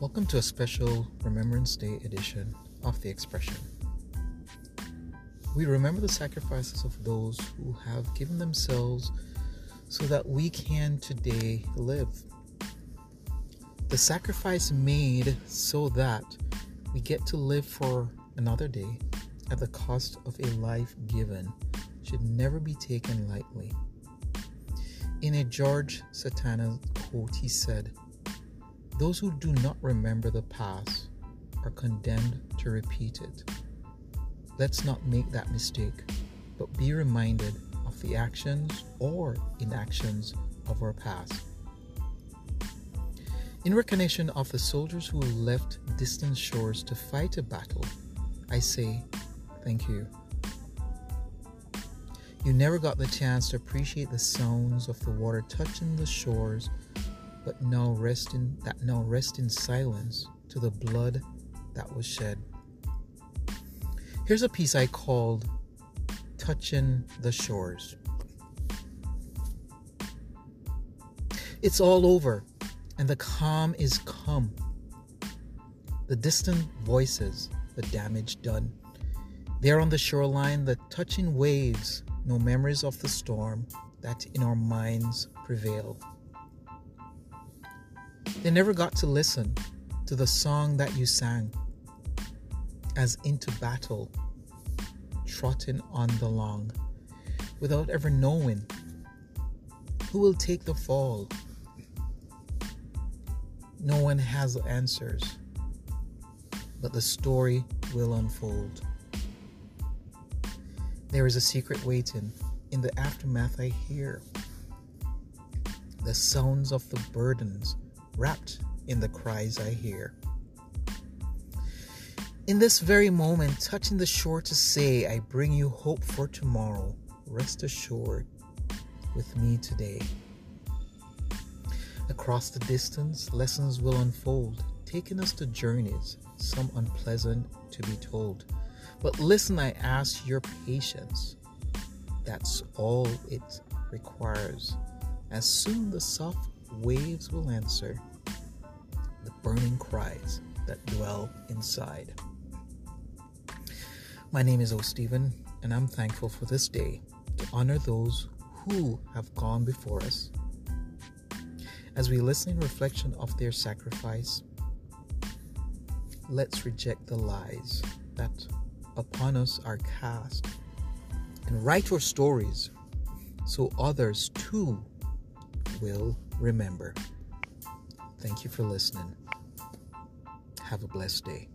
Welcome to a special Remembrance Day edition of The Expression. We remember the sacrifices of those who have given themselves so that we can today live. The sacrifice made so that we get to live for another day at the cost of a life given should never be taken lightly. In a George Santayana quote, he said, Those who do not remember the past are condemned to repeat it. Let's not make that mistake, but be reminded of the actions or inactions of our past. In recognition of the soldiers who left distant shores to fight a battle, I say thank you. You never got the chance to appreciate the sounds of the water touching the shores, but now rest in that now rest in silence to the blood that was shed. Here's a piece I called Touching the Shores. It's all over, and the calm is come. The distant voices, the damage done. There on the shoreline, the touching waves, no memories of the storm that in our minds prevail. They never got to listen to the song that you sang as into battle, trotting on the long, without ever knowing who will take the fall. No one has answers, but the story will unfold. There is a secret waiting. In the aftermath, I hear the sounds of the burdens wrapped in the cries I hear. In this very moment, touching the shore to say, I bring you hope for tomorrow. Rest assured with me today. Across the distance, lessons will unfold, taking us to journeys, some unpleasant to be told. But listen, I ask your patience. That's all it requires. As soon the soft waves will answer the burning cries that dwell inside. My name is O. Stephen, and I'm thankful for this day to honor those who have gone before us. As we listen in reflection of their sacrifice, let's reject the lies that upon us are cast and write our stories so others too will remember. Thank you for listening. Have a blessed day.